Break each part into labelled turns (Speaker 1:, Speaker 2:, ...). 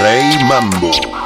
Speaker 1: Rey Mambo.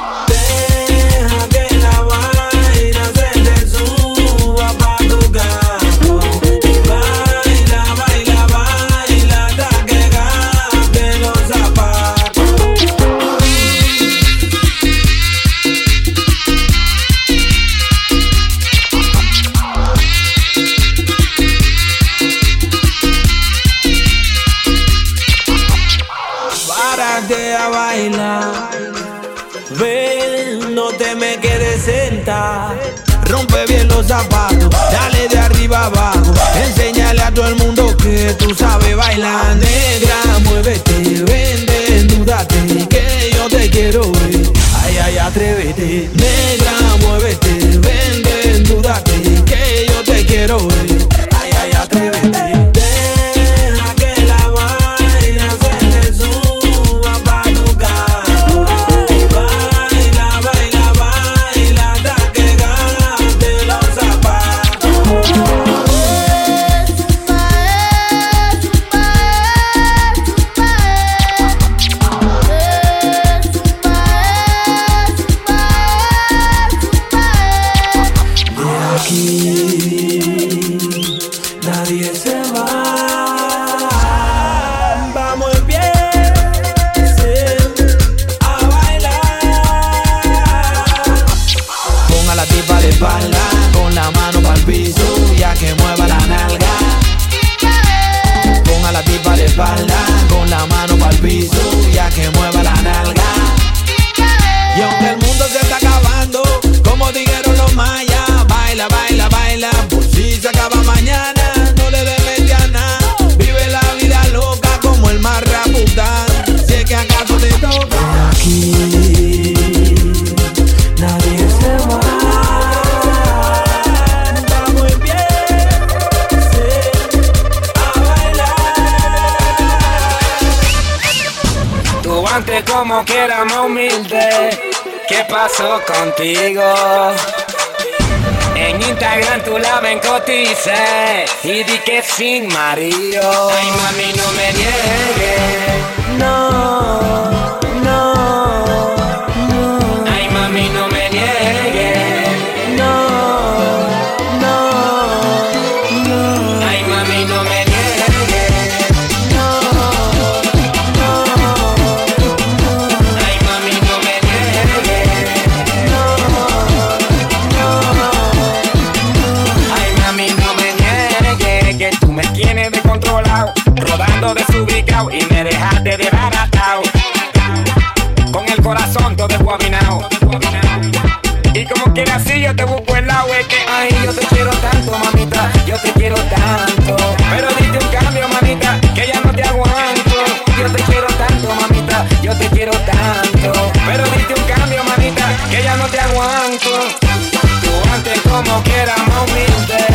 Speaker 2: Rompe bien los zapatos, dale de arriba abajo. Enséñale a todo el mundo que tú sabes bailar. Negra, muévete, vende, desnúdate, que yo te quiero ver. Ay, ay, atrévete. Negra, muévete, vende, desnúdate, que yo te quiero ver.
Speaker 3: Como quiera más humilde. ¿Qué pasó contigo? En Instagram tú la ven y di que sin marido. Ay, mami, no me niegues.
Speaker 2: No.
Speaker 3: Y me dejaste de baratao. Con el corazón todo guabinao. Y como quiera así yo te busco el lado es que ay yo te quiero tanto mamita, yo te quiero tanto. Pero diste un cambio mamita, que ya no te aguanto. Yo te quiero tanto mamita, yo te quiero tanto. Pero diste un cambio mamita, que ya no te aguanto. Tú antes como quiera humilde,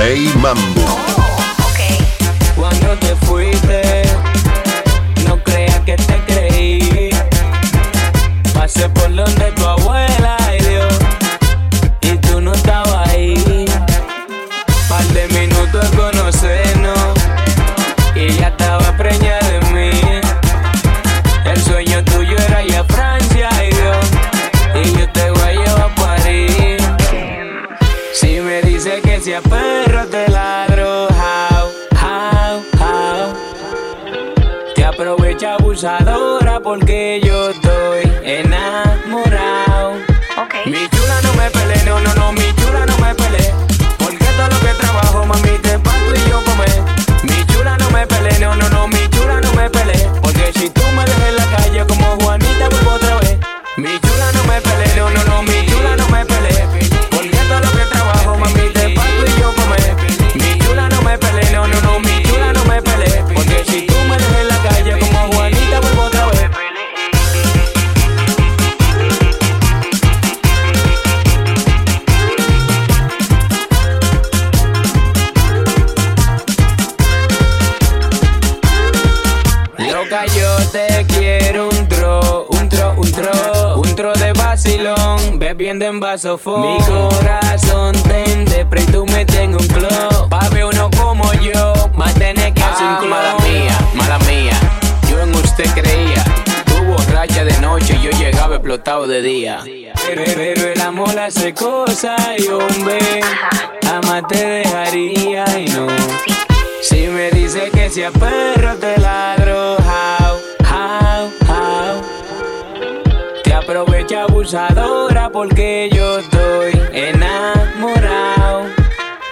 Speaker 1: Rey Mambo.
Speaker 3: Cuando te fuiste, no creas que te creí. Pasé por donde tu abuela y Dios, y tú no estabas ahí. Par de minutos de conocernos, y ya estaba preñada de mí. El sueño tuyo era ir a Francia y Dios, y yo te voy a llevar a París. Si me dice que si a porque yo estoy vaso Mi corazón te pero tú me tengo un club. ver uno como yo, más tener que hacer un club.
Speaker 4: Mala mía, mala mía, yo en usted creía. Tu borracha de noche, yo llegaba explotado de día.
Speaker 3: Pero, pero el amor hace cosas y hombre, ama te dejaría y no. Si me dice que sea perro te ladro, how, abusadora porque yo estoy enamorado.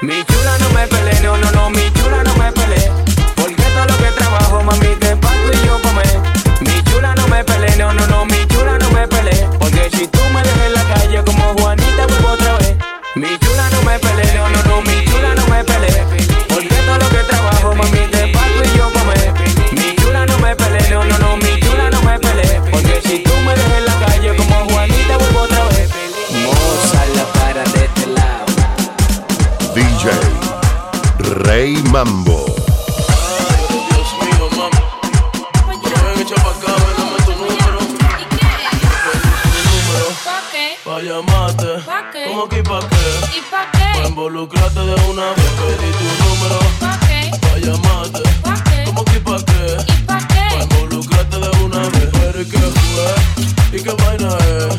Speaker 3: Mi chula no me pele, no, no, no, mi chula no me pele. Porque todo lo que trabajo, mami, te pago y yo comer. Mi chula no me pele, no, no, no, mi chula no me pele. Porque si tú me dejas en la calle como Juanita, vuelvo otra vez. Mi chula no me pele, no, no, no, mi chula no me pele. Porque todo lo que
Speaker 1: Mambo.
Speaker 5: Dios mío, mami. Ven, echa pa' acá, dame tu número. Tu número.
Speaker 6: ¿Pa qué?
Speaker 5: Pa' llamarte.
Speaker 6: ¿Pa qué?
Speaker 5: ¿Cómo pa' qué?
Speaker 6: ¿Y pa'
Speaker 5: Pa'
Speaker 6: qué?
Speaker 5: involucrarte de una vez. Pedí tu número.
Speaker 6: ¿Pa qué?
Speaker 5: Pa' llamarte.
Speaker 6: ¿Pa qué?
Speaker 5: ¿Cómo que pa' qué?
Speaker 6: ¿Y pa'
Speaker 5: Pa'
Speaker 6: qué?
Speaker 5: involucrarte de una vez. Pero ¿y qué fue? ¿Y qué vaina es?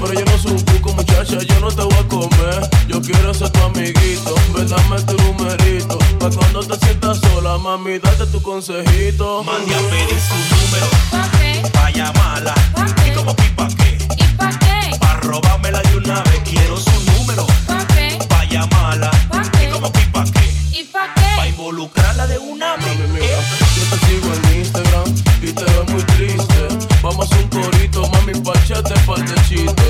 Speaker 5: Pero yo no soy un cuco, muchacha, yo no te voy a comer. Yo quiero ser tu amiguito, ven, dame tu numerito. Pa' cuando te sientas sola, mami, date tu consejito.
Speaker 7: Mande a pedir su número
Speaker 6: ¿Pa qué?
Speaker 7: pa' llamarla.
Speaker 6: ¿Pa qué?
Speaker 7: ¿Y como que pa' qué?
Speaker 6: ¿Y pa' qué?
Speaker 7: Pa' robármela de una vez. Quiero su número
Speaker 6: ¿Pa qué?
Speaker 7: pa' llamarla.
Speaker 6: ¿Pa qué?
Speaker 7: ¿Y como que pa' qué?
Speaker 6: ¿Y pa'
Speaker 7: Pa'
Speaker 6: qué?
Speaker 7: involucrarla de una vez.
Speaker 5: Mami, mira, yo te sigo en Instagram y te veo muy triste. Vamos a un corito, mami, pa' echarte par de chiste.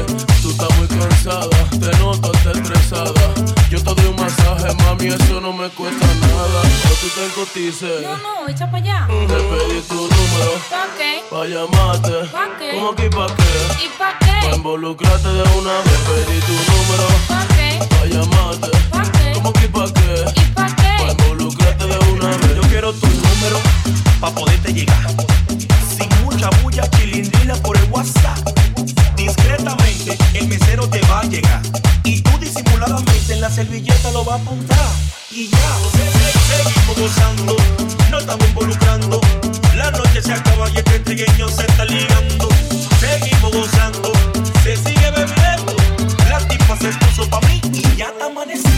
Speaker 5: Masaje, mami, eso no me cuesta nada. O tú te cotices.
Speaker 6: No, no, echa pa' allá.
Speaker 5: Te pedí tu número
Speaker 6: ¿Pa qué?
Speaker 5: pa' llamarte.
Speaker 6: ¿Pa qué?
Speaker 5: ¿Cómo que pa' qué?
Speaker 6: ¿Y pa'
Speaker 5: Pa'
Speaker 6: qué?
Speaker 5: involucrarte de una vez. Pedí tu número
Speaker 6: ¿Pa qué?
Speaker 5: pa' llamarte.
Speaker 6: ¿Pa qué?
Speaker 5: ¿Cómo que pa' qué?
Speaker 6: ¿Y pa'
Speaker 5: Pa'
Speaker 6: qué?
Speaker 5: involucrarte de una vez.
Speaker 7: Yo quiero tu número pa' poderte llegar. Sin mucha bulla, chilindrina por el WhatsApp. Discretamente, el mesero te va a llegar. La servilleta lo va a apuntar. Y ya, seguimos gozando, no estamos involucrando. La noche se acaba y este trigueño se está ligando. Seguimos gozando, se sigue bebiendo. La tipa se puso pa' mí y ya está amanecido.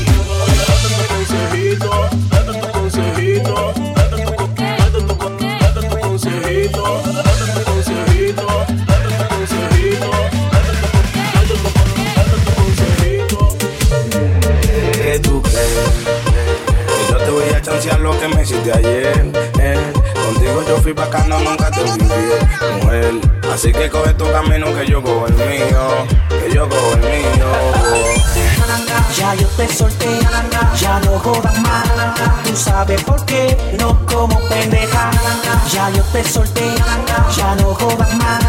Speaker 8: Me hiciste ayer. eh. Contigo yo fui bacano, nunca te olvidé, mujer. Así que coge tu camino, que yo cojo el mío. Que yo cojo el mío.
Speaker 9: Ya yo te solté, ya no jodas más. Tú sabes por qué, no como pendeja. Ya yo te solté, ya no jodas más.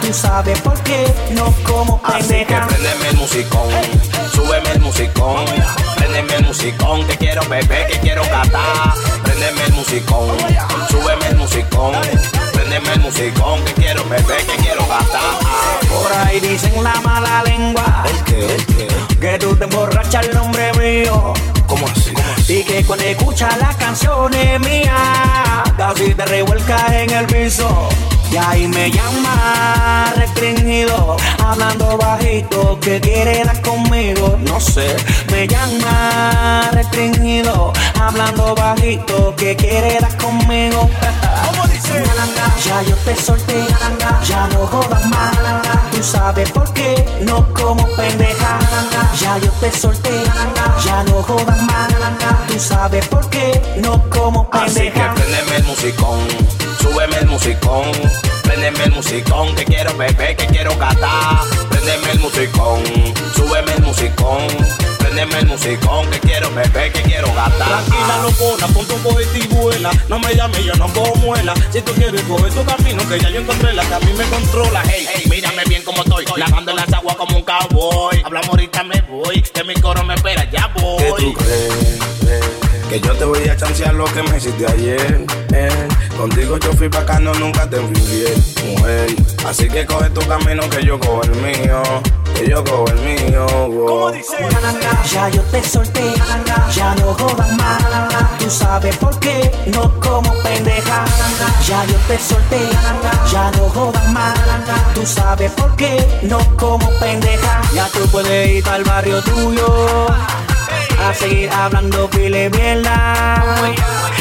Speaker 9: Tú sabes por qué, no como
Speaker 8: Así que
Speaker 9: pendeja.
Speaker 8: prendeme el musicón, súbeme el musicón, prendeme el musicón, que quiero beber, que quiero catar. Prendeme el musicón, súbeme el musicón, prendeme el musicón, que quiero beber, que quiero gastar.
Speaker 9: Por ahí dicen la que cuando escuchas las canciones mías, casi te revuelcas en el piso. Y ahí me llama restringido, hablando bajito, que quiere dar conmigo. No sé, me llama restringido, hablando bajito, que quiere dar conmigo. Ya yo te solté, ya no jodas más. Tú sabes por qué, no como pendeja. Ya yo te solté, ya no jodas más. Tú sabes por qué, no como
Speaker 8: Así que
Speaker 9: pendeja.
Speaker 8: prendeme el musicón, súbeme el musicón, prendeme el musicón, que quiero beber, que quiero catar. Prendeme el musicón, súbeme el musicón, prendeme el musicón, que quiero beber, que quiero gastar.
Speaker 10: Tranquila, locona, pon tu cohete y vuela. No me llames, yo no cojo muela. Si tú quieres coger tu camino, que ya yo encontré la que a mí me controla.
Speaker 8: Hey, hey, mírame bien como estoy, lavando las aguas como un cowboy. Hablamos ahorita, me voy, que mi coro me espera, ya ¿Qué voy. tú crees? Que yo te voy a chancear lo que me hiciste ayer. eh. Contigo yo fui pa' no nunca te fui infiel, mujer. Así que coge tu camino que yo cojo el mío. Que yo cojo el mío. wow.
Speaker 9: Ya yo te solté, ya no jodas más. Tú sabes por qué, no como pendeja. Ya yo te solté, ya no jodas más. Tú sabes por qué, no como pendeja. Ya tú puedes ir al barrio tuyo a seguir hablando pile mierda.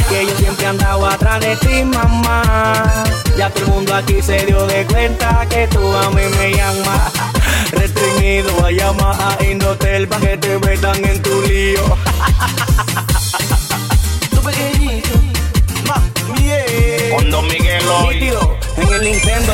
Speaker 9: Que yo siempre andaba atrás de ti, mamá. Ya todo el mundo aquí se dio de cuenta que tú a mí me llamas. Restringido a llamar a Indotel pa' que te metan en tu lío. tu pequeñito, ma, yeah. Miguel hoy. en el Nintendo.